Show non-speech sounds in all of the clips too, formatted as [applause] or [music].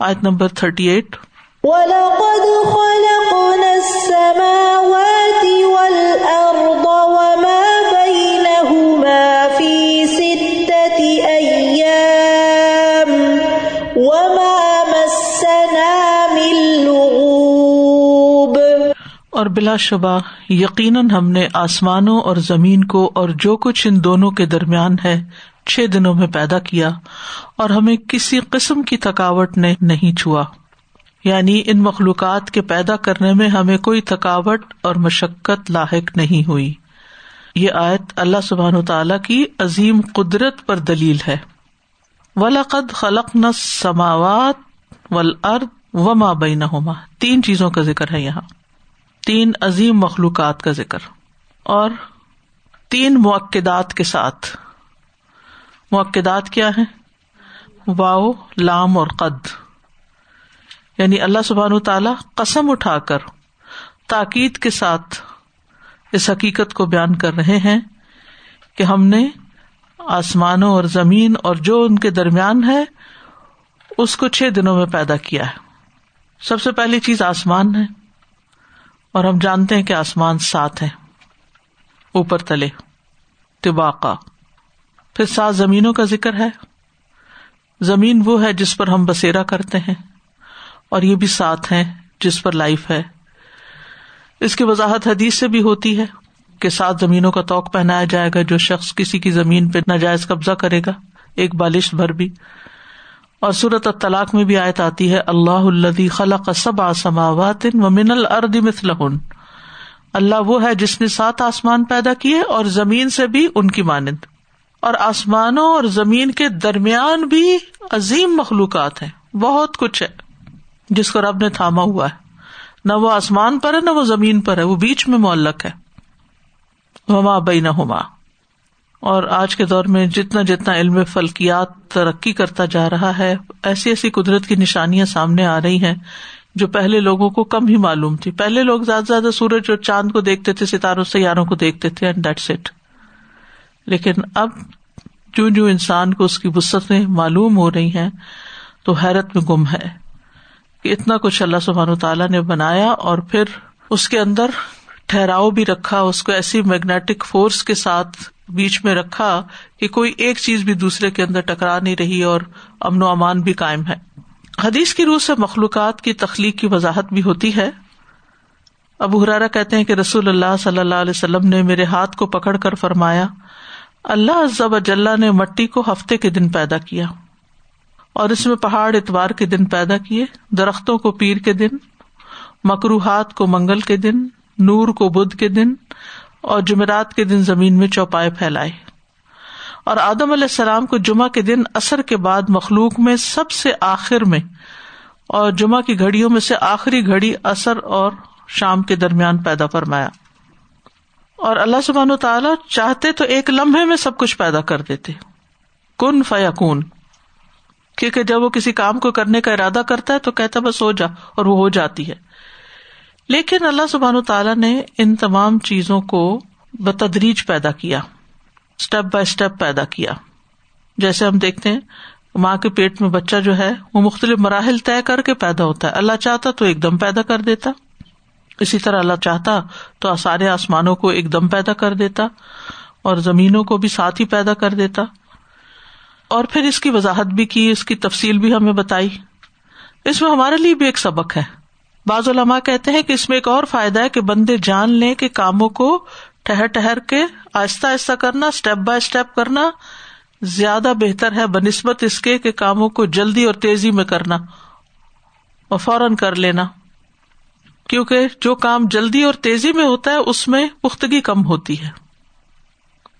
آیت number thirty eight. وَلَقَدْ خَلَقْنَا السَّمَاوَاتِ وَالْأَرْضَ وَمَا بَيْنَهُمَا فِي سِتَّةِ أَيَّامٍ وَمَا مَسَّنَا مِن لُغُوبٍ۔ اور بلا شبہ یقیناً ہم نے آسمانوں اور زمین کو اور جو کچھ ان دونوں کے درمیان ہے چھ دنوں میں پیدا کیا اور ہمیں کسی قسم کی تھکاوٹ نے نہیں چھوا۔ یعنی ان مخلوقات کے پیدا کرنے میں ہمیں کوئی تھکاوٹ اور مشقت لاحق نہیں ہوئی۔ یہ آیت اللہ سبحان تعالی کی عظیم قدرت پر دلیل ہے۔ ولاقد خلق نہ سماوات ولاد و ماں بین ہوما تین چیزوں کا ذکر ہے یہاں۔ تین عظیم مخلوقات کا ذکر۔ اور تین موقعات کے ساتھ۔ موقعات کیا ہے واؤ لام اور قد۔ یعنی اللہ سبحان تعالی قسم اٹھا کر تاکید کے ساتھ اس حقیقت کو بیان کر رہے ہیں کہ ہم نے آسمانوں اور زمین اور جو ان کے درمیان ہے، اس کو چھ دنوں میں پیدا کیا ہے۔ سب سے پہلی چیز آسمان ہے۔ اور ہم جانتے ہیں کہ آسمان سات ہے اوپر تلے، طباقہ۔ پھر سات زمینوں کا ذکر ہے۔ زمین وہ ہے جس پر ہم بسیرا کرتے ہیں اور یہ بھی ساتھ ہے جس پر لائف ہے۔ اس کی وضاحت حدیث سے بھی ہوتی ہے کہ سات زمینوں کا توق پہنایا جائے گا جو شخص کسی کی زمین پہ ناجائز قبضہ کرے گا، ایک بالش بھر بھی۔ اور صورت طلاق میں بھی آیت آتی ہے، اللہ الدی خلق سب آسماوات و من الرد مثلہن۔ اللہ وہ ہے جس نے سات آسمان پیدا کیے اور زمین سے بھی ان کی مانند۔ اور آسمانوں اور زمین کے درمیان بھی عظیم مخلوقات ہیں۔ بہت کچھ ہے۔ جس کو رب نے تھاما ہوا ہے۔ نہ وہ آسمان پر ہے، نہ وہ زمین پر ہے۔ وہ بیچ میں معلق ہے۔ ہما بئی نہ ہوما اور آج کے دور میں جتنا جتنا علم فلکیات ترقی کرتا جا رہا ہے، ایسی ایسی قدرت کی نشانیاں سامنے آ رہی ہیں جو پہلے لوگوں کو کم ہی معلوم تھی۔ پہلے لوگ زیادہ سے زیادہ سورج اور چاند کو دیکھتے تھے، ستاروں، سیاروں کو دیکھتے تھے اینڈ دیٹس اٹ لیکن اب جو جو انسان کو اس کی وسطیں معلوم ہو رہی ہیں، تو حیرت میں گم ہے کہ اتنا کچھ اللہ سبحان تعالیٰ نے بنایا اور پھر اس کے اندر ٹھہراؤ بھی رکھا، اس کو ایسی میگنیٹک فورس کے ساتھ بیچ میں رکھا کہ کوئی ایک چیز بھی دوسرے کے اندر ٹکرا نہیں رہی اور امن و امان بھی قائم ہے۔ حدیث کی روح سے مخلوقات کی تخلیق کی وضاحت بھی ہوتی ہے۔ ابو حرارا کہتے ہیں کہ رسول اللہ صلی اللہ علیہ وسلم نے میرے ہاتھ کو پکڑ کر فرمایا اللہ عزب اجلّہ نے مٹی کو ہفتے کے دن پیدا کیا اور اس میں پہاڑ اتوار کے دن پیدا کیے، درختوں کو پیر کے دن، مکروہات کو منگل کے دن، نور کو بدھ کے دن اور جمعرات کے دن زمین میں چوپائے پھیلائے۔ اور آدم علیہ السلام کو جمعہ کے دن اثر کے بعد مخلوق میں سب سے آخر میں اور جمعہ کی گھڑیوں میں سے آخری گھڑی اثر اور شام کے درمیان پیدا فرمایا۔ اور اللہ سبحان و تعالیٰ چاہتے تو ایک لمحے میں سب کچھ پیدا کر دیتے۔ کن فیا کیونکہ جب وہ کسی کام کو کرنے کا ارادہ کرتا ہے تو کہتا بس ہو جا، اور وہ ہو جاتی ہے۔ لیکن اللہ سبحان و تعالیٰ نے ان تمام چیزوں کو بتدریج پیدا کیا اسٹیپ بائی اسٹیپ پیدا کیا۔ جیسے ہم دیکھتے ہیں، ماں کے پیٹ میں بچہ جو ہے، وہ مختلف مراحل طے کر کے پیدا ہوتا ہے۔ اللہ چاہتا تو ایک دم پیدا کر دیتا۔ اسی طرح اللہ چاہتا تو سارے آسمانوں کو ایک دم پیدا کر دیتا اور زمینوں کو بھی ساتھ ہی پیدا کر دیتا اور پھر اس کی وضاحت بھی کی، اس کی تفصیل بھی ہمیں بتائی۔ اس میں ہمارے لیے بھی ایک سبق ہے۔ بعض علماء کہتے ہیں کہ اس میں ایک اور فائدہ ہے کہ بندے جان لیں کہ کاموں کو ٹہر ٹہر کے آہستہ آہستہ کرنا اسٹیپ بائی اسٹیپ کرنا زیادہ بہتر ہے، بنسبت اس کے کہ کاموں کو جلدی اور تیزی میں کرنا اور فوراً کر لینا۔ کیونکہ جو کام جلدی اور تیزی میں ہوتا ہے، اس میں پختگی کم ہوتی ہے۔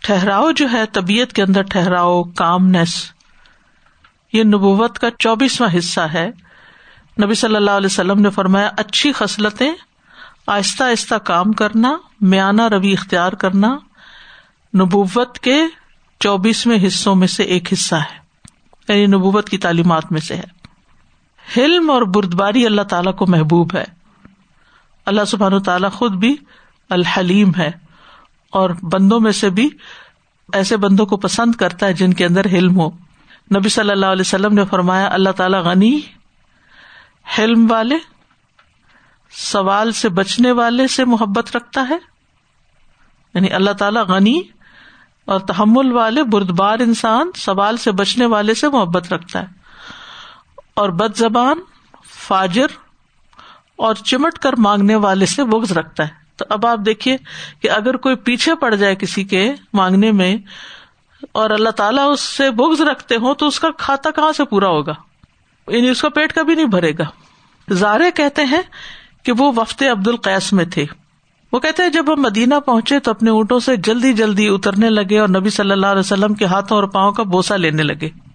ٹھہراؤ جو ہے، طبیعت کے اندر ٹھہراؤ کامنیس یہ نبوت کا چوبیسواں حصہ ہے۔ نبی صلی اللہ علیہ وسلم نے فرمایا، اچھی خصلتیں، آہستہ آہستہ کام کرنا، میانہ روی اختیار کرنا، نبوت کے چوبیسویں حصوں میں سے ایک حصہ ہے۔ یعنی نبوت کی تعلیمات میں سے ہے۔ حلم اور بردباری اللہ تعالیٰ کو محبوب ہے۔ اللہ سبحان تعالیٰ خود بھی الحلیم ہے اور بندوں میں سے بھی ایسے بندوں کو پسند کرتا ہے جن کے اندر حلم ہو۔ نبی صلی اللہ علیہ وسلم نے فرمایا، اللہ تعالیٰ غنی، حلم والے، سوال سے بچنے والے سے محبت رکھتا ہے۔ یعنی اللہ تعالی غنی اور تحمل والے، بردبار انسان، سوال سے بچنے والے سے محبت رکھتا ہے۔ اور بد زبان، فاجر اور چمٹ کر مانگنے والے سے بغض رکھتا ہے۔ تو اب آپ دیکھیے کہ اگر کوئی پیچھے پڑ جائے کسی کے مانگنے میں اور اللہ تعالیٰ اس سے بغض رکھتے ہوں تو اس کا کھاتا کہاں سے پورا ہوگا؟ یعنی اس کا پیٹ کبھی نہیں بھرے گا۔ زارے کہتے ہیں کہ وہ وفد عبد القیس میں تھے۔ وہ کہتے ہیں جب ہم مدینہ پہنچے تو اپنے اونٹوں سے جلدی جلدی اترنے لگے اور نبی صلی اللہ علیہ وسلم کے ہاتھوں اور پاؤں کا بوسا لینے لگے۔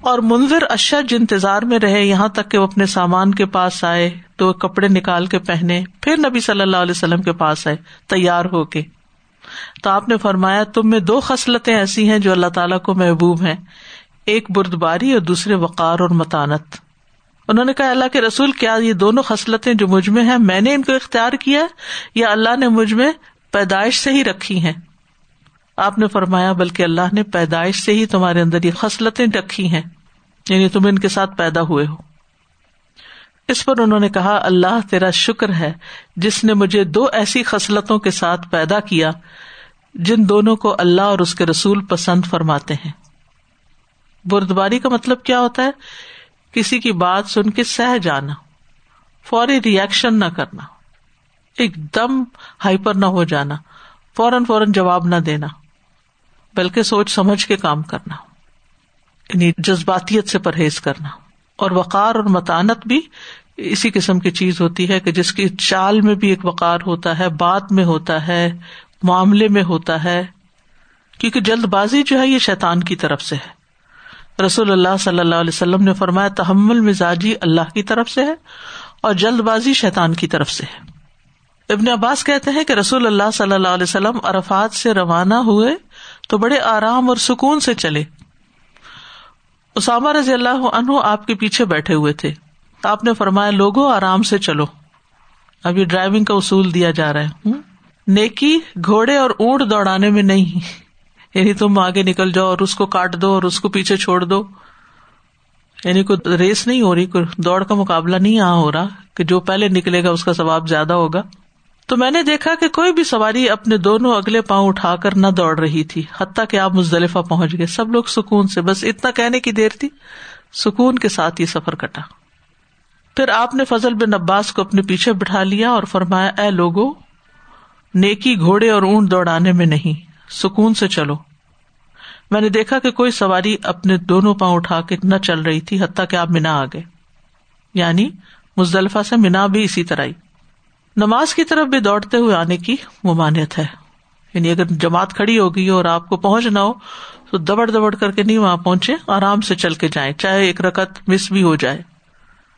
اور منظر اشد انتظار میں رہے یہاں تک کہ وہ اپنے سامان کے پاس آئے، تو کپڑے نکال کے پہنے، پھر نبی صلی اللہ علیہ وسلم کے پاس آئے، تیار ہو کے۔ تو آپ نے فرمایا، تم میں دو خصلتیں ایسی ہیں جو اللہ تعالیٰ کو محبوب ہیں، ایک بردباری اور دوسرے وقار اور متانت۔ انہوں نے کہا، اللہ کے رسول، کیا یہ دونوں خصلتیں جو مجھ میں ہیں، میں نے ان کو اختیار کیا یا اللہ نے مجھ میں پیدائش سے ہی رکھی ہیں؟ آپ نے فرمایا، بلکہ اللہ نے پیدائش سے ہی تمہارے اندر یہ خصلتیں رکھی ہیں یعنی تم ان کے ساتھ پیدا ہوئے ہو۔ اس پر انہوں نے کہا، اللہ تیرا شکر ہے، جس نے مجھے دو ایسی خصلتوں کے ساتھ پیدا کیا، جن دونوں کو اللہ اور اس کے رسول پسند فرماتے ہیں۔ بردباری کا مطلب کیا ہوتا ہے؟ کسی کی بات سن کے سہ جانا، فوری ریئیکشن نہ کرنا، ایک دم ہائپر نہ ہو جانا، فوراً فوراً جواب نہ دینا۔ بلکہ سوچ سمجھ کے کام کرنا یعنی جذباتیت سے پرہیز کرنا۔ اور وقار اور متانت بھی اسی قسم کی چیز ہوتی ہے کہ جس کی چال میں بھی ایک وقار ہوتا ہے، بات میں ہوتا ہے، معاملے میں ہوتا ہے۔ کیونکہ جلد بازی جو ہے، یہ شیطان کی طرف سے ہے۔ رسول اللہ صلی اللہ علیہ وسلم نے فرمایا، تحمل مزاجی اللہ کی طرف سے ہے اور جلد بازی شیطان کی طرف سے ہے۔ ابن عباس کہتے ہیں کہ رسول اللہ صلی اللہ علیہ وسلم عرفات سے روانہ ہوئے تو بڑے آرام اور سکون سے چلے۔ اسامہ رضی اللہ عنہ آپ کے پیچھے بیٹھے ہوئے تھے۔ آپ نے فرمایا لوگو آرام سے چلو۔ ابھی ڈرائیونگ کا اصول دیا جا رہا ہے۔ نیکی، گھوڑے اور اونٹ دوڑانے میں نہیں۔ یعنی تم آگے نکل جاؤ اور اس کو کاٹ دو اور اس کو پیچھے چھوڑ دو۔ یعنی کوئی ریس نہیں ہو رہی، کوئی دوڑ کا مقابلہ نہیں یہاں ہو رہا کہ جو پہلے نکلے گا اس کا ثواب زیادہ ہوگا۔ تو میں نے دیکھا کہ کوئی بھی سواری اپنے دونوں اگلے پاؤں اٹھا کر نہ دوڑ رہی تھی، حتیٰ کہ آپ مزدلفہ پہنچ گئے۔ سب لوگ سکون سے، بس اتنا کہنے کی دیر تھی۔ سکون کے ساتھ یہ سفر کٹا۔ پھر آپ نے فضل بن عباس کو اپنے پیچھے بٹھا لیا اور فرمایا، اے لوگو نیکی گھوڑے اور اونٹ دوڑانے میں نہیں، سکون سے چلو۔ میں نے دیکھا کہ کوئی سواری اپنے دونوں پاؤں اٹھا کے نہ چل رہی تھی، حتیٰ کہ آپ مینا آ گئے۔ یعنی مزدلفہ سے مینا بھی اسی طرح ہی۔ نماز کی طرف بھی دوڑتے ہوئے آنے کی ممانعت ہے۔ یعنی اگر جماعت کھڑی ہوگی اور آپ کو پہنچنا ہو، تو دبڑ دبڑ کر کے نہیں وہاں پہنچے، آرام سے چل کے جائیں، چاہے ایک رکت مس بھی ہو جائے۔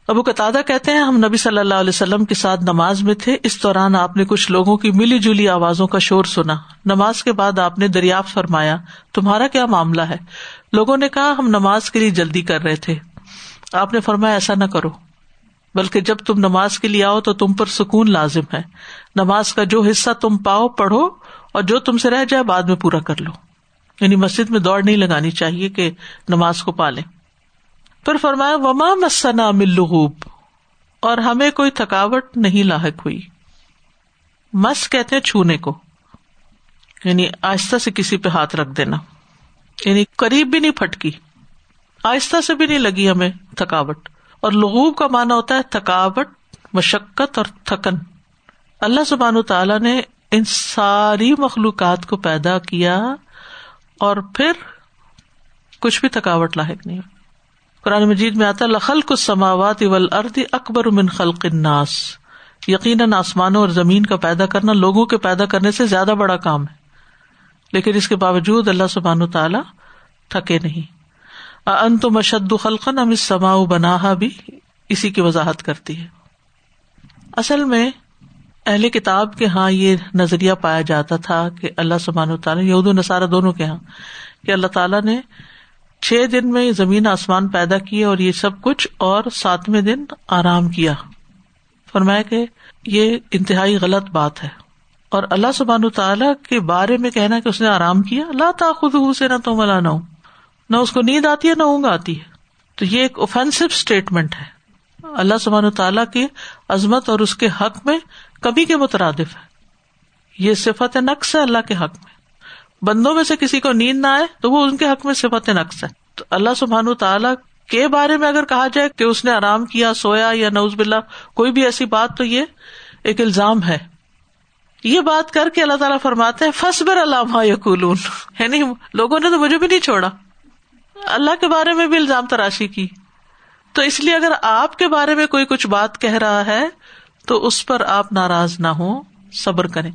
ابو قطع کہتے ہیں، ہم نبی صلی اللہ علیہ وسلم کے ساتھ نماز میں تھے، اس دوران آپ نے کچھ لوگوں کی ملی جلی آوازوں کا شور سنا۔ نماز کے بعد آپ نے دریافت فرمایا، تمہارا کیا معاملہ ہے؟ لوگوں نے کہا، ہم نماز کے لیے جلدی کر رہے تھے۔ آپ نے فرمایا، ایسا نہ کرو۔ بلکہ جب تم نماز کے لیے آؤ تو تم پر سکون لازم ہے۔ نماز کا جو حصہ تم پاؤ، پڑھو اور جو تم سے رہ جائے بعد میں پورا کر لو۔ یعنی مسجد میں دوڑ نہیں لگانی چاہیے کہ نماز کو پالے پھر فرمایا، وما مسنا ملوب اور ہمیں کوئی تھکاوٹ نہیں لاحق ہوئی۔ مس کہتے ہیں چھونے کو۔ یعنی آہستہ سے کسی پہ ہاتھ رکھ دینا۔ یعنی قریب بھی نہیں پھٹکی۔ آہستہ سے بھی نہیں لگی ہمیں تھکاوٹ۔ اور لغوب کا مانا ہوتا ہے تھکاوٹ، مشقت اور تھکن۔ اللہ سبحان تعالیٰ نے ان ساری مخلوقات کو پیدا کیا اور پھر کچھ بھی تھکاوٹ لاحق نہیں۔ قرآن مجید میں آتا لخل کو سماوات اول ارد اکبر من خلق الناس۔ یقیناً آسمانوں اور زمین کا پیدا کرنا لوگوں کے پیدا کرنے سے زیادہ بڑا کام ہے۔ لیکن اس کے باوجود اللہ سبحان تعالیٰ تھکے نہیں۔ ان تو مشد خلقن ام سما بنا بھی اسی کی وضاحت کرتی ہے۔ اصل میں اہل کتاب کے ہاں یہ نظریہ پایا جاتا تھا کہ اللہ سبحان تعالیٰ، یہود و نصارہ دونوں کے ہاں کہ اللہ تعالیٰ نے چھ دن میں زمین آسمان پیدا کیے اور یہ سب کچھ، اور ساتویں دن آرام کیا۔ فرمایا کہ یہ انتہائی غلط بات ہے۔ اور اللہ سبحان تعالیٰ کے بارے میں کہنا کہ اس نے آرام کیا اللہ تعالیٰ سے نہ تو ملا نہ ہو نہ اس کو نیند آتی ہے، نہ اونگ آتی ہے۔ تو یہ ایک اوفینسو اسٹیٹمنٹ ہے۔ اللہ سبحان تعالیٰ کی عظمت اور اس کے حق میں کبھی کے مترادف ہے۔ یہ صفت نقص ہے اللہ کے حق میں۔ بندوں میں سے کسی کو نیند نہ آئے تو وہ ان کے حق میں صفت نقص ہے۔ تو اللہ سبحان تعالیٰ کے بارے میں اگر کہا جائے کہ اس نے آرام کیا، سویا یا نوز بلا کوئی بھی ایسی بات، تو یہ ایک الزام ہے۔ یہ بات کر کے اللہ تعالیٰ فرماتے ہیں فصبر علامہ یقولون۔ یعنی لوگوں نے تو مجھے بھی نہیں چھوڑا۔ اللہ کے بارے میں بھی الزام تراشی کی۔ تو اس لیے اگر آپ کے بارے میں کوئی کچھ بات کہہ رہا ہے، تو اس پر آپ ناراض نہ ہو صبر کریں۔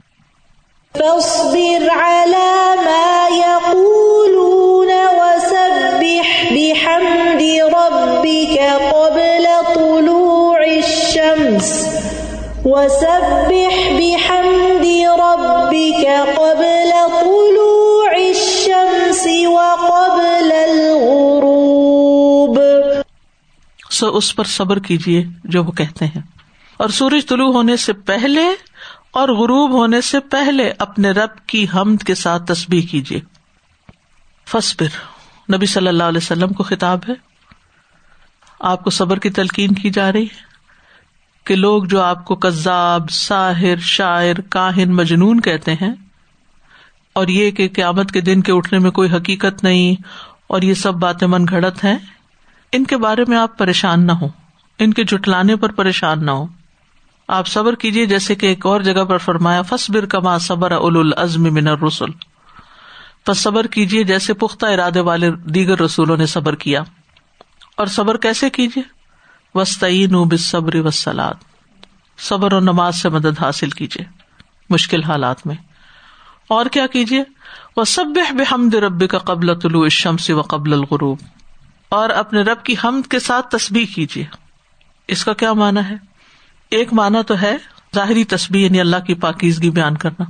فاصبر على ما يقولون وسبح بحمد ربك قبل طلوع الشمس. وسبح بحمد ربك قبل سو اس پر صبر کیجیے جو وہ کہتے ہیں۔ اور سورج طلوع ہونے سے پہلے اور غروب ہونے سے پہلے اپنے رب کی حمد کے ساتھ تصبیح کیجیے فصبر نبی صلی اللہ علیہ وسلم کو خطاب ہے۔ آپ کو صبر کی تلقین کی جا رہی ہے۔ کہ لوگ جو آپ کو کذاب، ساحر، شاعر، کاہن، مجنون کہتے ہیں، اور یہ کہ قیامت کے دن کے اٹھنے میں کوئی حقیقت نہیں، اور یہ سب باتیں من گھڑت ہیں ان کے بارے میں آپ پریشان نہ ہو ان کے جٹلانے پر پریشان نہ ہو آپ صبر کیجیے جیسے کہ ایک اور جگہ پر فرمایا فصبر کما صبر اول العزم من الرسل۔ پس صبر کیجیے جیسے پختہ ارادے والے دیگر رسولوں نے صبر کیا۔ اور صبر کیسے کیجیے وسطین بصبر وسلاد صبر اور نماز سے مدد حاصل کیجیے مشکل حالات میں۔ اور کیا کیجیے وہ سب بحمد رب کا قبل طلوع الشمس و قبل الغروب۔ اور اپنے رب کی حمد کے ساتھ تصبیح کیجیے۔ اس کا کیا مانا ہے؟ ایک مانا تو ہے ظاہری تصبیح یعنی اللہ کی پاکیزگی بیان کرنا۔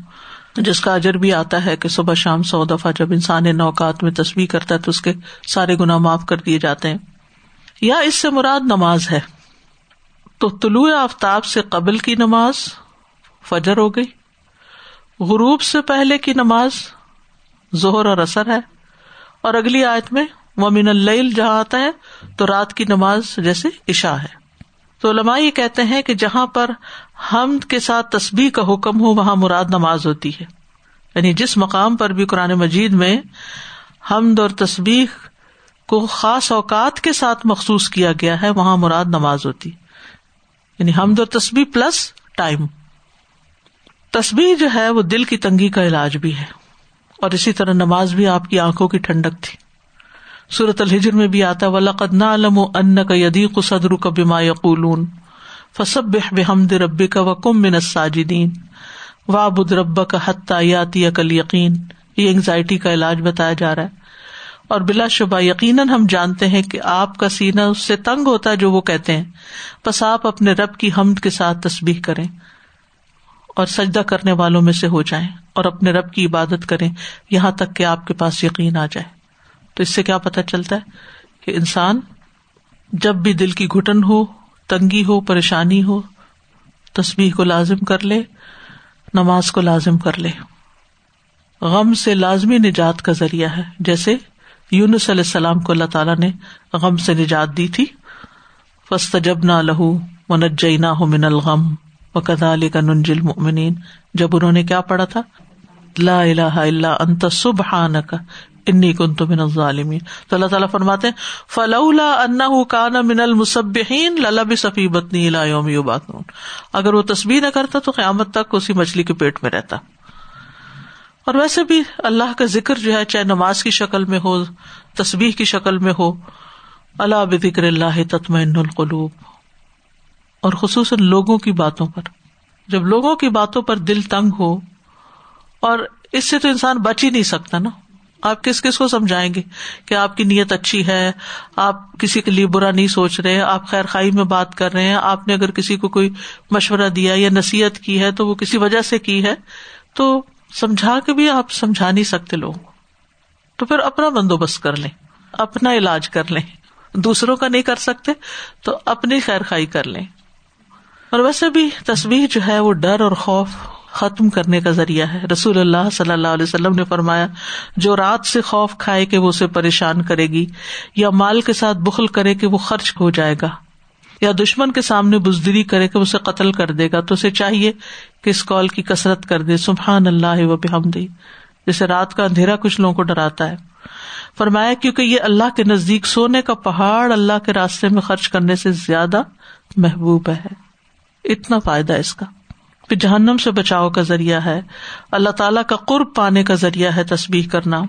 جس کا اجر بھی آتا ہے کہ صبح شام سو دفعہ جب انسان نوکات میں تصویر کرتا ہے تو اس کے سارے گنا معاف کر دیے جاتے ہیں۔ یا اس سے مراد نماز ہے۔ تو طلوع آفتاب سے قبل کی نماز فجر ہو گئی۔ غروب سے پہلے کی نماز زہر اور اثر ہے۔ اور اگلی آیت میں ومن اللیل جہاں آتا ہے، تو رات کی نماز جیسے عشا ہے۔ تو علماء یہ کہتے ہیں کہ جہاں پر حمد کے ساتھ تصبیح کا حکم ہو، وہاں مراد نماز ہوتی ہے۔ یعنی جس مقام پر بھی قرآن مجید میں حمد اور تصبیح کو خاص اوقات کے ساتھ مخصوص کیا گیا ہے، وہاں مراد نماز ہوتی۔ یعنی حمد اور تصبیح پلس ٹائم۔ تصبیح جو ہے، وہ دل کی تنگی کا علاج بھی ہے۔ اور اسی طرح نماز بھی آپ کی آنکھوں کی ٹھنڈک تھی۔ صورت الحجر میں بھی آتا ولاقد نہ علم و ان کا یدیق صدر کا بما یقولون فصب بحمد رب کا وکم من الساجدین وابد رب کا حتیٰ یاتی کل یقین یہ انگزائٹی کا علاج بتایا جا رہا ہے۔ اور بلا شبہ، یقیناً ہم جانتے ہیں کہ آپ کا سینا اس سے تنگ ہوتا ہے جو وہ کہتے ہیں۔ بس آپ اپنے رب کی حمد کے ساتھ تصبیح کریں۔ اور سجدہ کرنے والوں میں سے ہو جائیں اور اپنے رب کی عبادت کریں۔ یہاں تک کہ آپ کے پاس یقین آ جائے۔ تو اس سے کیا پتا چلتا ہے کہ انسان جب بھی دل کی گٹن ہو، تنگی ہو، پریشانی ہو تصویر کو لازم کر لے، نماز کو لازم کر لے۔ غم سے لازمی نجات کا ذریعہ ہے۔ جیسے یونس علیہ السلام کو اللہ تعالیٰ نے غم سے نجات دی تھی۔ فسط جب نہ لہو و نہ ہو من الغم و کدا علی کا ننجل ممنین جب انہوں نے کیا پڑھا تھا؟ لا الہ الا انت سبحانک انی کن تو من ظالمی تو اللہ تعالیٰ فرماتے فلولا انا کان من المسبحین للا بھی صفی بتنی یوم یبعثون اگر وہ تصویر نہ کرتا تو قیامت تک اسی مچھلی کے پیٹ میں رہتا۔ اور ویسے بھی اللہ کا ذکر جو ہے، چاہے نماز کی شکل میں ہو تصویر کی شکل میں ہو اللہ بکر اللہ تطمئن القلوب۔ اور خصوصاً لوگوں کی باتوں پر۔ جب لوگوں کی باتوں پر دل تنگ ہو، اور اس سے تو انسان بچ ہی نہیں سکتا نا۔ آپ کس کس کو سمجھائیں گے کہ آپ کی نیت اچھی ہے؟ آپ کسی کے لیے برا نہیں سوچ رہے، آپ خیر خائی میں بات کر رہے ہیں، آپ نے اگر کسی کو کوئی مشورہ دیا یا نصیحت کی ہے تو وہ کسی وجہ سے کی ہے؟ تو سمجھا کے بھی آپ سمجھا نہیں سکتے لوگ۔ تو پھر اپنا بندوبست کر لیں، اپنا علاج کر لیں۔ دوسروں کا نہیں کر سکتے تو اپنی خیر خائی کر لیں۔ اور ویسے بھی تصویر جو ہے وہ ڈر اور خوف ختم کرنے کا ذریعہ ہے۔ رسول اللہ صلی اللہ علیہ وسلم نے فرمایا، جو رات سے خوف کھائے کہ وہ اسے پریشان کرے گی، یا مال کے ساتھ بخل کرے کہ وہ خرچ ہو جائے گا، یا دشمن کے سامنے بزدری کرے کہ اسے قتل کر دے گا، تو اسے چاہیے کہ اس کال کی کسرت کر دے۔ سبحان اللہ و بحمدی جیسے رات کا اندھیرا کچھ لوگوں کو ڈراتا ہے۔ فرمایا، کیونکہ یہ اللہ کے نزدیک سونے کا پہاڑ اللہ کے راستے میں خرچ کرنے سے زیادہ محبوب ہے۔ اتنا فائدہ اس کا۔ پھر جہنم سے بچاؤ کا ذریعہ ہے، اللہ تعالیٰ کا قرب پانے کا ذریعہ ہے تصبیح کرنا۔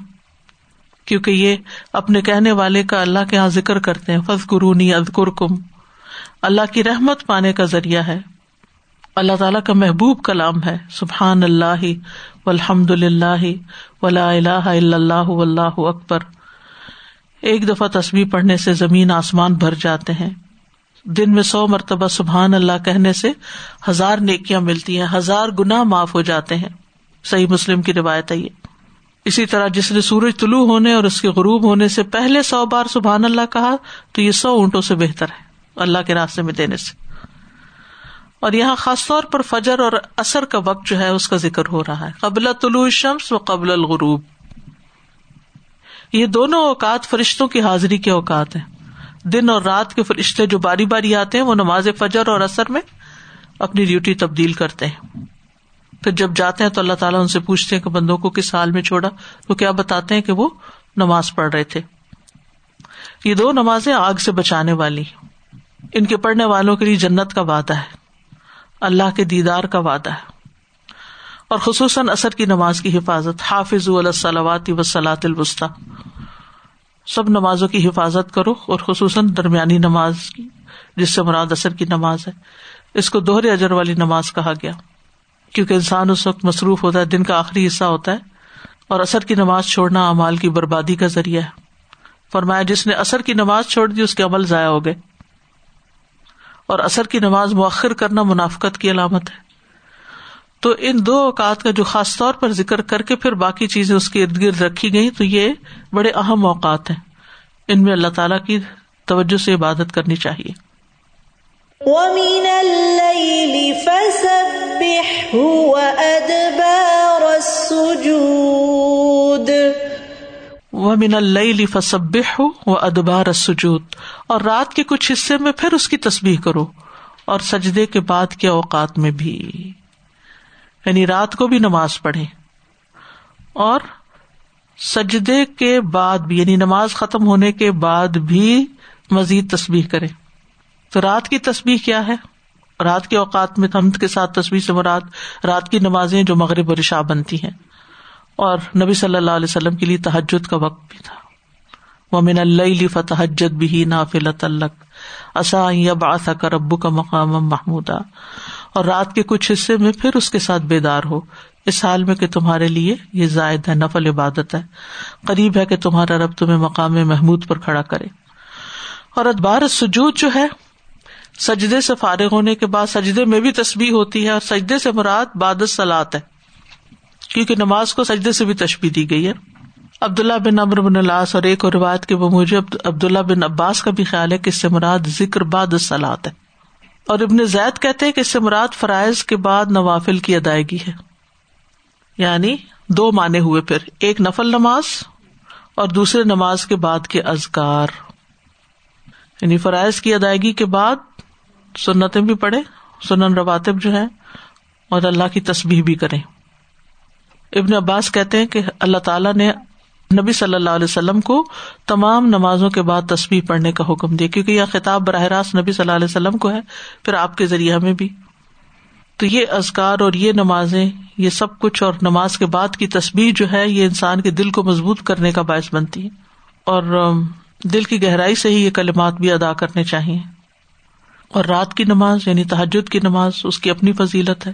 کیونکہ یہ اپنے کہنے والے کا اللہ کے یہاں ذکر کرتے ہیں فض قرونی ادکر کم اللہ کی رحمت پانے کا ذریعہ ہے۔ اللہ تعالیٰ کا محبوب کلام ہے سبحان اللہ الحمد اللہ ولا اللہ اللہ اللہ اکبر۔ ایک دفعہ تصویر پڑھنے سے زمین آسمان بھر جاتے ہیں۔ دن میں سو مرتبہ سبحان اللہ کہنے سے ہزار نیکیاں ملتی ہیں، ہزار گنا معاف ہو جاتے ہیں۔ صحیح مسلم کی روایت ہے یہ۔ اسی طرح جس نے سورج طلوع ہونے اور اس کے غروب ہونے سے پہلے سو بار سبحان اللہ کہا، تو یہ سو اونٹوں سے بہتر ہے، اللہ کے راستے میں دینے سے۔ اور یہاں خاص طور پر فجر اور اثر کا وقت جو ہے، اس کا ذکر ہو رہا ہے۔ قبل طلوع شمس و قبل الغروب۔ یہ دونوں اوقات فرشتوں کی حاضری کے اوقات ہیں۔ دن اور رات کے فرشتے جو باری باری آتے ہیں، وہ نماز فجر اور اثر میں اپنی ڈیوٹی تبدیل کرتے ہیں۔ پھر جب جاتے ہیں تو اللہ تعالیٰ ان سے پوچھتے ہیں کہ بندوں کو کس حال میں چھوڑا؟ تو کیا بتاتے ہیں کہ وہ نماز پڑھ رہے تھے؟ یہ دو نمازیں آگ سے بچانے والی ان کے پڑھنے والوں کے لیے جنت کا وعدہ ہے۔ اللہ کے دیدار کا وعدہ ہے۔ اور خصوصاً اثر کی نماز کی حفاظت حافظ السلوات وسلاۃ البسطی سب نمازوں کی حفاظت کرو اور خصوصاً درمیانی نماز کی، جس سے مراد اثر کی نماز ہے۔ اس کو دوہرے اجر والی نماز کہا گیا۔ کیونکہ انسان اس وقت مصروف ہوتا ہے، دن کا آخری حصہ ہوتا ہے، اور اثر کی نماز چھوڑنا امال کی بربادی کا ذریعہ ہے۔ فرمایا، جس نے اثر کی نماز چھوڑ دی، اس کے عمل ضائع ہو گئے۔ اور اثر کی نماز مؤخر کرنا منافقت کی علامت ہے۔ تو ان دو اوقات کا جو خاص طور پر ذکر کر کے پھر باقی چیزیں اس کے ارد گرد رکھی گئی تو یہ بڑے اہم اوقات ہیں۔ ان میں اللہ تعالیٰ کی توجہ سے عبادت کرنی چاہیے۔ وہ من اللہ فصب ہو وہ ادبار سجود اور رات کے کچھ حصے میں پھر اس کی تصبیح کرو اور سجدے کے بعد کے اوقات میں بھی۔ یعنی رات کو بھی نماز پڑھے اور سجدے کے بعد بھی یعنی نماز ختم ہونے کے بعد بھی مزید تصویر کرے۔ تو رات کی تصویر کیا ہے؟ رات کے اوقات میں تمد کے ساتھ تصویر سے مراد رات کی نمازیں جو مغرب اور رشا بنتی ہیں۔ اور نبی صلی اللہ علیہ وسلم کے لیے تحجد کا وقت بھی تھا۔ وہ من اللہ فتحجد بھی نافل تلک اصا باسا کا ربو کا مقام محمود اور رات کے کچھ حصے میں پھر اس کے ساتھ بیدار ہو۔ اس حال میں کہ تمہارے لیے یہ زائد ہے، نفل عبادت ہے۔ قریب ہے کہ تمہارا رب تمہیں مقام محمود پر کھڑا کرے۔ اور ادبار سجود جو ہے، سجدے سے فارغ ہونے کے بعد سجدے میں بھی تصویر ہوتی ہے اور سجدے سے مراد باد سلاد ہے۔ کیونکہ نماز کو سجدے سے بھی تشبیح دی گئی ہے۔ عبداللہ بن امر بن اللہ اور ایک اور روایت کے بموجب عبداللہ بن عباس کا بھی خیال ہے کہ اس سے مراد ذکر باد سلاد ہے۔ اور ابن زید کہتے کہ اس سے مراد فرائض کے بعد نوافل کی ادائیگی ہے۔ یعنی دو مانے ہوئے پھر، ایک نفل نماز اور دوسرے نماز کے بعد کے ازگار یعنی فرائض کی ادائیگی کے بعد سنتیں بھی پڑھے سنن رواتب جو ہے اور اللہ کی تصبیح بھی کرے ابن عباس کہتے ہیں کہ اللہ تعالیٰ نے نبی صلی اللہ علیہ وسلم کو تمام نمازوں کے بعد تصویر پڑھنے کا حکم دیا کیونکہ یہ خطاب براہ راست نبی صلی اللہ علیہ وسلم کو ہے، پھر آپ کے ذریعے ہمیں بھی۔ تو یہ ازکار اور یہ نمازیں، یہ سب کچھ اور نماز کے بعد کی تصویر جو ہے، یہ انسان کے دل کو مضبوط کرنے کا باعث بنتی ہے۔ اور دل کی گہرائی سے ہی یہ کلمات بھی ادا کرنے چاہیے۔ اور رات کی نماز یعنی تحجد کی نماز، اس کی اپنی فضیلت ہے۔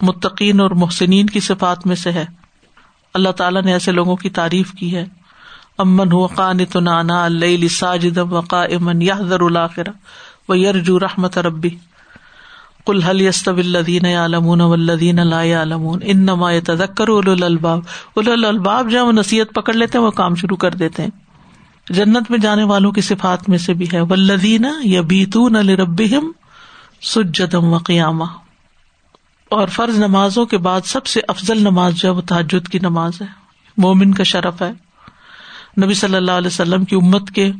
متقین اور محسنین کی صفات میں سے ہے۔ اللہ تعالیٰ نے ایسے لوگوں کی تعریف کی ہے۔ امن ہو قانت نانا اللہ ساجد وقا امن یا ذر الآخر و یرجو رحمت ربی۔ کل حل یستب الدین عالمون ولدین اللہ علمون ان نما تذکر الباب الباب جب نصیحت پکڑ لیتے ہیں، وہ کام شروع کر دیتے ہیں۔ جنت میں جانے والوں کی صفات میں سے بھی ہے۔ ولدین یا بیتون الربیم سجدم و قیامہ اور فرض نمازوں کے بعد سب سے افضل نماز جو ہے وہ تحجد کی نماز ہے۔ مومن کا شرف ہے۔ نبی صلی اللہ علیہ وسلم کی امت کے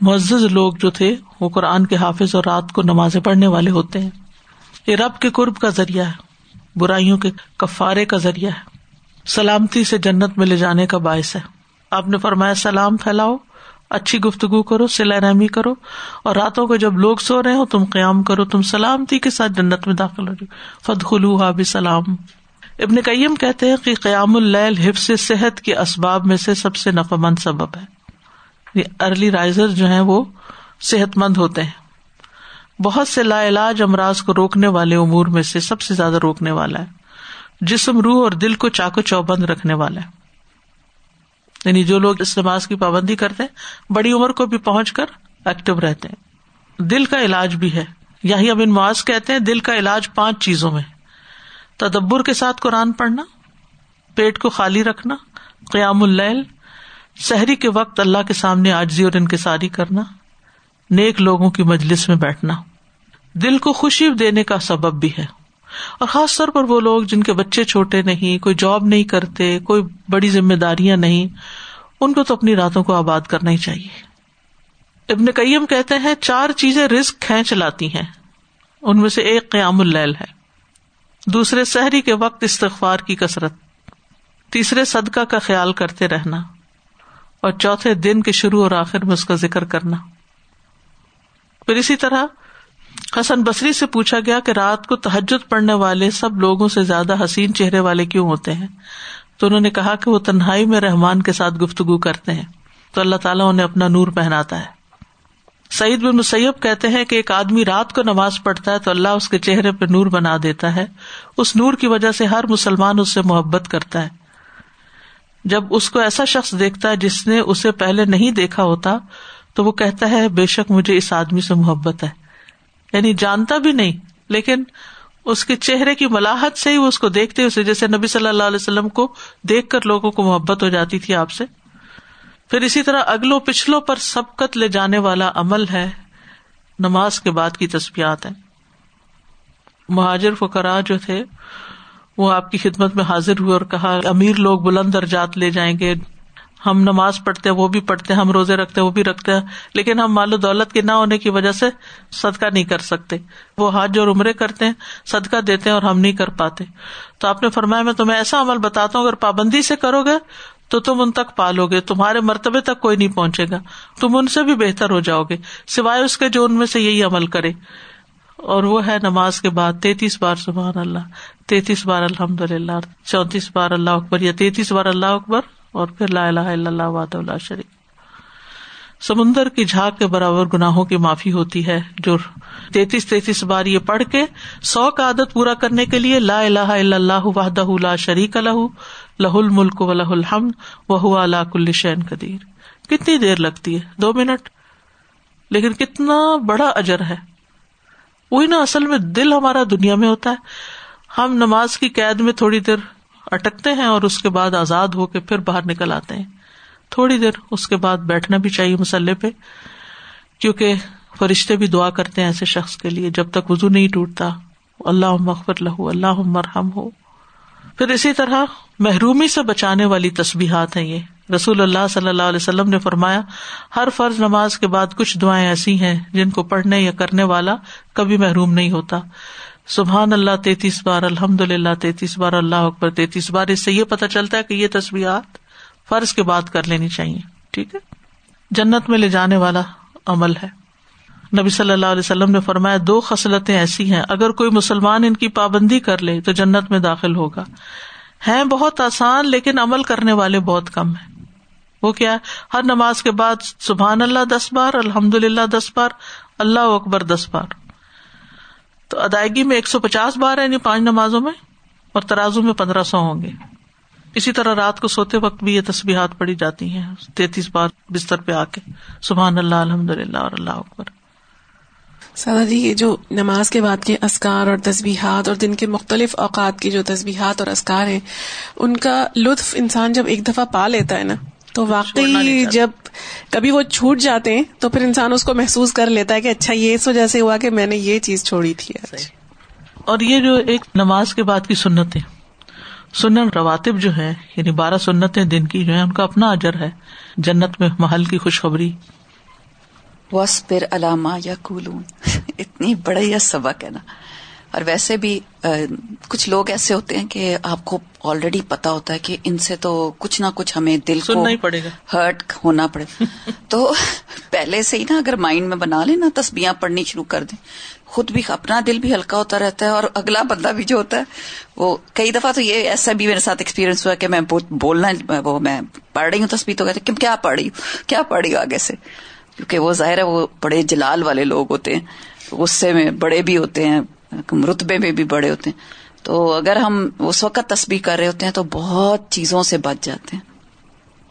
معزز لوگ جو تھے، وہ قرآن کے حافظ اور رات کو نمازیں پڑھنے والے ہوتے ہیں۔ یہ رب کے قرب کا ذریعہ ہے، برائیوں کے کفارے کا ذریعہ ہے۔ سلامتی سے جنت میں لے جانے کا باعث ہے۔ آپ نے فرمایا سلام پھیلاؤ۔ اچھی گفتگو کرو سلا رحمی کرو اور راتوں کو جب لوگ سو رہے ہو تم قیام کرو، تم سلامتی کے ساتھ جنت میں داخل ہو جاؤ۔ فد خلو بھی سلام ابن کئیم کہتے ہیں کہ قیام اللیل حفظ صحت کے اسباب میں سے سب سے نفع مند سبب ہے۔ ارلی رائزر جو ہے وہ صحت مند ہوتے ہیں۔ بہت سے لا علاج امراض کو روکنے والے امور میں سے سب سے زیادہ روکنے والا ہے۔ جسم، روح اور دل کو چاقو چوبند رکھنے والا ہے۔ یعنی جو لوگ اس نماز کی پابندی کرتے ہیں، بڑی عمر کو بھی پہنچ کر ایکٹیو رہتے ہیں۔ دل کا علاج بھی ہے۔ یہی اب ان معاذ کہتے ہیں، دل کا علاج پانچ چیزوں میں۔ تدبر کے ساتھ قرآن پڑھنا، پیٹ کو خالی رکھنا، قیام اللیل شہری کے وقت اللہ کے سامنے آجزی اور انکساری کرنا، نیک لوگوں کی مجلس میں بیٹھنا۔ دل کو خوشی دینے کا سبب بھی ہے۔ اور خاص طور پر وہ لوگ جن کے بچے چھوٹے نہیں، کوئی جاب نہیں کرتے، کوئی بڑی ذمہ داریاں نہیں، ان کو تو اپنی راتوں کو آباد کرنا ہی چاہیے۔ ابن کئیم کہتے ہیں، چار چیزیں رسک کھینچ لاتی ہیں۔ ان میں سے ایک قیام اللیل ہے۔ دوسرے سحری کے وقت استغفار کی کثرت۔ تیسرے صدقہ کا خیال کرتے رہنا۔ اور چوتھے دن کے شروع اور آخر میں اس کا ذکر کرنا۔ پھر اسی طرح حسن بصری سے پوچھا گیا کہ رات کو تحجد پڑھنے والے سب لوگوں سے زیادہ حسین چہرے والے کیوں ہوتے ہیں؟ تو انہوں نے کہا کہ وہ تنہائی میں رحمان کے ساتھ گفتگو کرتے ہیں۔ تو اللہ تعالیٰ انہیں اپنا نور پہناتا ہے۔ سعید بن مسیب کہتے ہیں کہ ایک آدمی رات کو نماز پڑھتا ہے تو اللہ اس کے چہرے پہ نور بنا دیتا ہے۔ اس نور کی وجہ سے ہر مسلمان اس سے محبت کرتا ہے۔ جب اس کو ایسا شخص دیکھتا ہے جس نے اسے پہلے نہیں دیکھا ہوتا، تو وہ کہتا ہے، بے شک مجھے اس آدمی سے محبت ہے۔ یعنی جانتا بھی نہیں، لیکن اس کے چہرے کی ملاحت سے ہی وہ اس کو دیکھتے اسے جیسے نبی صلی اللہ علیہ وسلم کو دیکھ کر لوگوں کو محبت ہو جاتی تھی آپ سے۔ پھر اسی طرح اگلو پچھلوں پر سبقت لے جانے والا عمل ہے، نماز کے بعد کی تصویرات ہیں۔ مہاجر فکرا جو تھے، وہ آپ کی خدمت میں حاضر ہوئے اور کہا، امیر لوگ بلند درجات لے جائیں گے ہم نماز پڑھتے ہیں، وہ بھی پڑھتے ہیں، ہم روزے رکھتے ہیں، وہ بھی رکھتے ہیں، لیکن ہم مال و دولت کے نہ ہونے کی وجہ سے صدقہ نہیں کر سکتے۔ وہ ہاتھ جو عمرے کرتے ہیں، صدقہ دیتے ہیں اور ہم نہیں کر پاتے۔ تو آپ نے فرمایا، میں تمہیں ایسا عمل بتاتا ہوں، اگر پابندی سے کرو گے تو تم ان تک پالو گے، تمہارے مرتبے تک کوئی نہیں پہنچے گا۔ تم ان سے بھی بہتر ہو جاؤ گے، سوائے اس کے جو ان میں سے یہی عمل کرے۔ اور وہ ہے نماز کے بعد تینتیس بار سبحان اللہ، تینتیس بار الحمد للہ چونتیس بار اللہ اکبر یا تینتیس بار اللہ اکبر۔ اور پھر لا الہ الا اللہ واد اللہ شریف سمندر کی جھاگ کے برابر گناہوں کی معافی ہوتی ہے۔ جو تینتیس تینتیس بار یہ پڑھ کے سو کا عادت پورا کرنے کے لیے لا الہ الا اللہ وحدہ لا شریک لہ لہ الملک و لہ الحمد وہ اللہ کل شین قدیر۔ کتنی دیر لگتی ہے؟ دو منٹ۔ لیکن کتنا بڑا اجر ہے۔ وہی نا اصل میں دل ہمارا دنیا میں ہوتا ہے۔ ہم نماز کی قید میں تھوڑی دیر اٹکتے ہیں اور اس کے بعد آزاد ہو کے پھر باہر نکل آتے ہیں۔ تھوڑی دیر اس کے بعد بیٹھنا بھی چاہیے مسلح پہ، کیونکہ فرشتے بھی دعا کرتے ہیں ایسے شخص کے لیے، جب تک وزو نہیں ٹوٹتا اللہ مغفر لہو اللہ مرحم ہو۔ پھر اسی طرح محرومی سے بچانے والی تصبیحات ہیں یہ۔ رسول اللہ صلی اللہ علیہ وسلم نے فرمایا، ہر فرض نماز کے بعد کچھ دعائیں ایسی ہیں جن کو پڑھنے یا کرنے والا کبھی محروم نہیں ہوتا۔ سبحان اللہ تینتیس بار الحمد للہ تینتیس بار، اللہ اکبر تینتیس بار، اس سے یہ پتا چلتا ہے کہ یہ تصویرات فرض کے بعد کر لینی چاہیے، ٹھیک ہے؟ جنت میں لے جانے والا عمل ہے۔ نبی صلی اللہ علیہ وسلم نے فرمایا، دو خصلتیں ایسی ہیں، اگر کوئی مسلمان ان کی پابندی کر لے تو جنت میں داخل ہوگا۔ ہے بہت آسان، لیکن عمل کرنے والے بہت کم ہے وہ کیا ہے؟ ہر نماز کے بعد سبحان اللہ دس بار الحمد للہ دس بار، اللہ اکبر دس بار۔ تو ادائیگی میں ایک سو پچاس بار ہے یعنی پانچ نمازوں میں، اور ترازو میں پندرہ سو ہوں گے۔ اسی طرح رات کو سوتے وقت بھی یہ تصویرات پڑی جاتی ہیں۔ تینتیس بار بستر پہ آ کے۔ سبحان اللہ الحمد للہ اور اللہ اکبر۔ سادہ جی یہ جو نماز کے بعد کے اسکار اور تصبیحات اور دن کے مختلف اوقات کی جو تصبیحات اور اسکار ہیں، ان کا لطف انسان جب ایک دفعہ پا لیتا ہے نا تو واقعی جب کبھی وہ چھوٹ جاتے ہیں تو پھر انسان اس کو محسوس کر لیتا ہے کہ اچھا یہ اس وجہ سے ہوا کہ میں نے یہ چیز چھوڑی تھی اور یہ جو ایک نماز کے بعد کی سنتیں سنن رواتب جو ہے یعنی بارہ سنتیں دن کی جو ہے ان کا اپنا اجر ہے۔ جنت میں محل کی خوشخبری۔ وسپر علامہ یا کولون [laughs] اتنی بڑا یہ سبق ہے نا۔ اور ویسے بھی کچھ لوگ ایسے ہوتے ہیں کہ آپ کو آلریڈی پتا ہوتا ہے کہ ان سے تو کچھ نہ کچھ ہمیں دل کو پڑے گا۔ ہرٹ ہونا پڑے۔ [laughs] تو پہلے سے ہی نا اگر مائنڈ میں بنا لیں نا تسبیاں پڑھنی شروع کر دیں۔ خود بھی اپنا دل بھی ہلکا ہوتا رہتا ہے اور اگلا بندہ بھی جو ہوتا ہے وہ کئی دفعہ تو یہ ایسا بھی میرے ساتھ ایکسپیرینس ہوا کہ میں بولنا وہ میں پڑھ رہی ہوں تصویر تو کہتے کہ کیا پڑھ رہی ہوں کیا پڑھ رہی ہوں آگے سے؟ کیونکہ وہ ظاہر ہے وہ بڑے جلال والے لوگ ہوتے ہیں غصے میں بڑے بھی ہوتے ہیں رتبے میں بھی بڑے ہوتے ہیں۔ تو اگر ہم اس وقت تسبیح کر رہے ہوتے ہیں تو بہت چیزوں سے بچ جاتے ہیں۔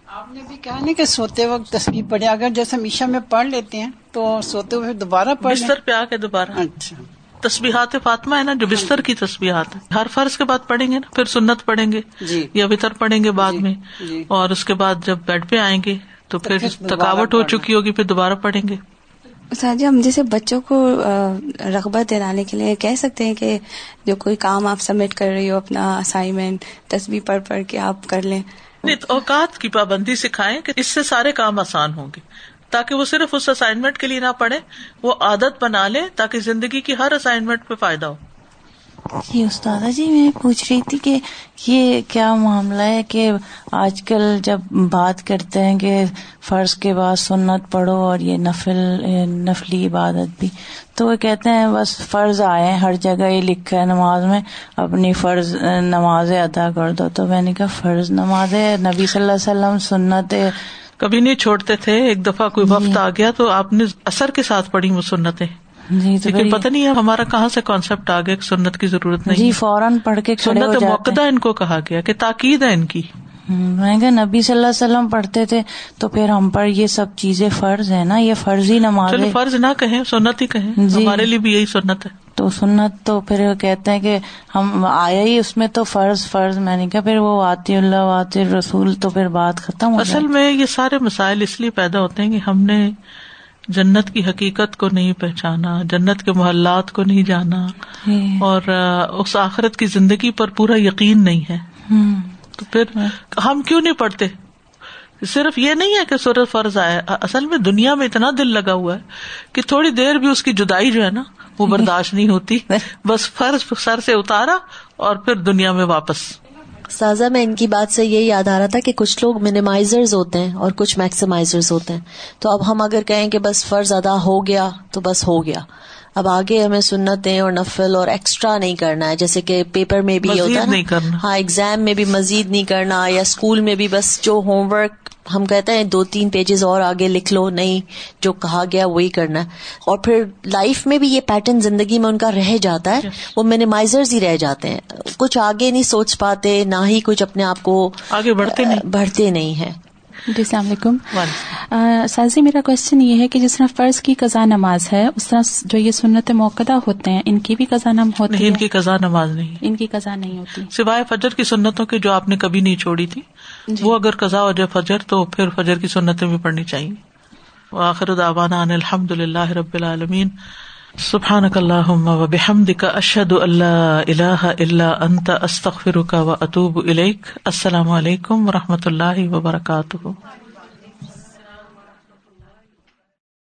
آپ نے بھی کہا نا کہ سوتے وقت تسبیح پڑھے اگر جیسے میشا میں پڑھ لیتے ہیں تو سوتے ہوئے دوبارہ پڑھ بستر پہ آ کے دوبارہ۔ اچھا۔ تسبیحات فاطمہ ہے نا جو بستر کی تسبیحات ہے ہر فرض کے بعد پڑھیں گے نا پھر سنت پڑھیں گے جی۔ یا وطر پڑھیں گے بعد جی، میں۔ جی۔ اور اس کے بعد جب بیڈ پہ آئیں گے تو پھر تھکاوٹ ہو۔ چکی ہوگی پھر دوبارہ پڑھیں گے۔ ساجہ ہم جیسے بچوں کو رغبت دلانے کے لیے کہہ سکتے ہیں کہ جو کوئی کام آپ سبمٹ کر رہی ہو، اپنا اسائنمنٹ تصویر پڑھ پڑھ کے آپ کر لیں۔ اوقات کی پابندی سکھائیں کہ اس سے سارے کام آسان ہوں گے، تاکہ وہ صرف اس اسائنمنٹ کے لیے نہ پڑھے وہ عادت بنا لے تاکہ زندگی کی ہر اسائنمنٹ پہ فائدہ ہو۔ جی استاذہ جی میں پوچھ رہی تھی کہ یہ کیا معاملہ ہے کہ آج کل جب بات کرتے ہیں کہ فرض کے بعد سنت پڑھو اور یہ نفل نفلی عبادت بھی تو وہ کہتے ہیں بس فرض آئے ہر جگہ یہ لکھا ہے نماز میں اپنی فرض نمازیں ادا کر دو۔ تو میں نے کہا فرض نماز نبی صلی اللہ علیہ وسلم سنت کبھی نہیں چھوڑتے تھے ایک دفعہ کوئی وقت آ گیا تو آپ نے اثر کے ساتھ پڑھی وہ سنتیں۔ جی لیکن پتہ نہیں ہے ہمارا کہاں سے کانسیپٹ آ گیا کہ سنت کی ضرورت جی نہیں فوراً پڑھ کے سنت موقع ان کو کہا گیا کہ تاکید ہے ان کی۔ میں کہا نبی صلی اللہ علیہ وسلم پڑھتے تھے تو پھر ہم پر یہ سب چیزیں فرض ہے نا یہ فرضی نماز چلو ہے فرض نہ کہیں سنت ہی کہیں۔ جی۔ ہمارے لیے بھی یہی سنت ہے۔ تو سنت تو پھر کہتے ہیں کہ ہم آیا ہی اس میں تو فرض فرض۔ میں نے کہا پھر وہ واطی اللہ واطی رسول تو پھر بات ختم ہو اصل میں یہ سارے مسائل اس لیے پیدا ہوتے ہیں کہ ہم نے جنت کی حقیقت کو نہیں پہچانا جنت کے محلات کو نہیں جانا جی۔ اور اس آخرت کی زندگی پر پورا یقین نہیں ہے۔ ہوں۔ تو پھر ہم کیوں نہیں پڑھتے؟ صرف یہ نہیں ہے کہ سورت فرض آئے اصل میں دنیا میں اتنا دل لگا ہوا ہے کہ تھوڑی دیر بھی اس کی جدائی جو ہے نا وہ برداشت نہیں ہوتی۔ [laughs] بس فرض سر سے اتارا اور پھر دنیا میں واپس۔ سازا میں ان کی بات سے یہ یاد آ رہا تھا کہ کچھ لوگ منیمائزرز ہوتے ہیں اور کچھ میکسیمائزرز ہوتے ہیں۔ تو اب ہم اگر کہیں کہ بس فرض ادا ہو گیا تو بس ہو گیا۔ اب آگے ہمیں سنتیں اور نفل اور ایکسٹرا نہیں کرنا ہے جیسے کہ پیپر میں بھی ہوتا ہے۔ ہاں ایگزام میں بھی مزید نہیں کرنا یا اسکول میں بھی بس جو ہوم ورک ہم کہتے ہیں دو تین پیجز اور آگے لکھ لو نہیں جو کہا گیا وہی کرنا ہے۔ اور پھر لائف میں بھی یہ پیٹرن زندگی میں ان کا رہ جاتا ہے وہ منیمائزرز ہی رہ جاتے ہیں۔ کچھ آگے نہیں سوچ پاتے نہ ہی کچھ اپنے آپ کو آگے بڑھتے نہیں۔ بڑھتے نہیں ہیں۔ جی السلام علیکم۔ سازی میرا کوشچن یہ ہے کہ جس طرح فرض کی قضا نماز ہے اس طرح جو یہ سنت موقع ہوتے ہیں ان کی بھی قضا نم ہوتی نہیں ان ہے؟ کی قزا نماز نہیں ان کی قضا نہیں ہوتی۔ سوائے فجر کی سنتوں کے جو آپ نے کبھی نہیں چھوڑی تھی وہ اگر قزا ہو جائے فجر تو پھر فجر کی سنتیں بھی پڑھنی چاہیے۔ آخر دعوانا الحمد للہ رب العالمین۔ سبحانک اللہم و بحمدک اشہد اللہ الہ الا انت استغفرک و اتوب السلام علیکم و رحمۃ اللہ وبرکاتہ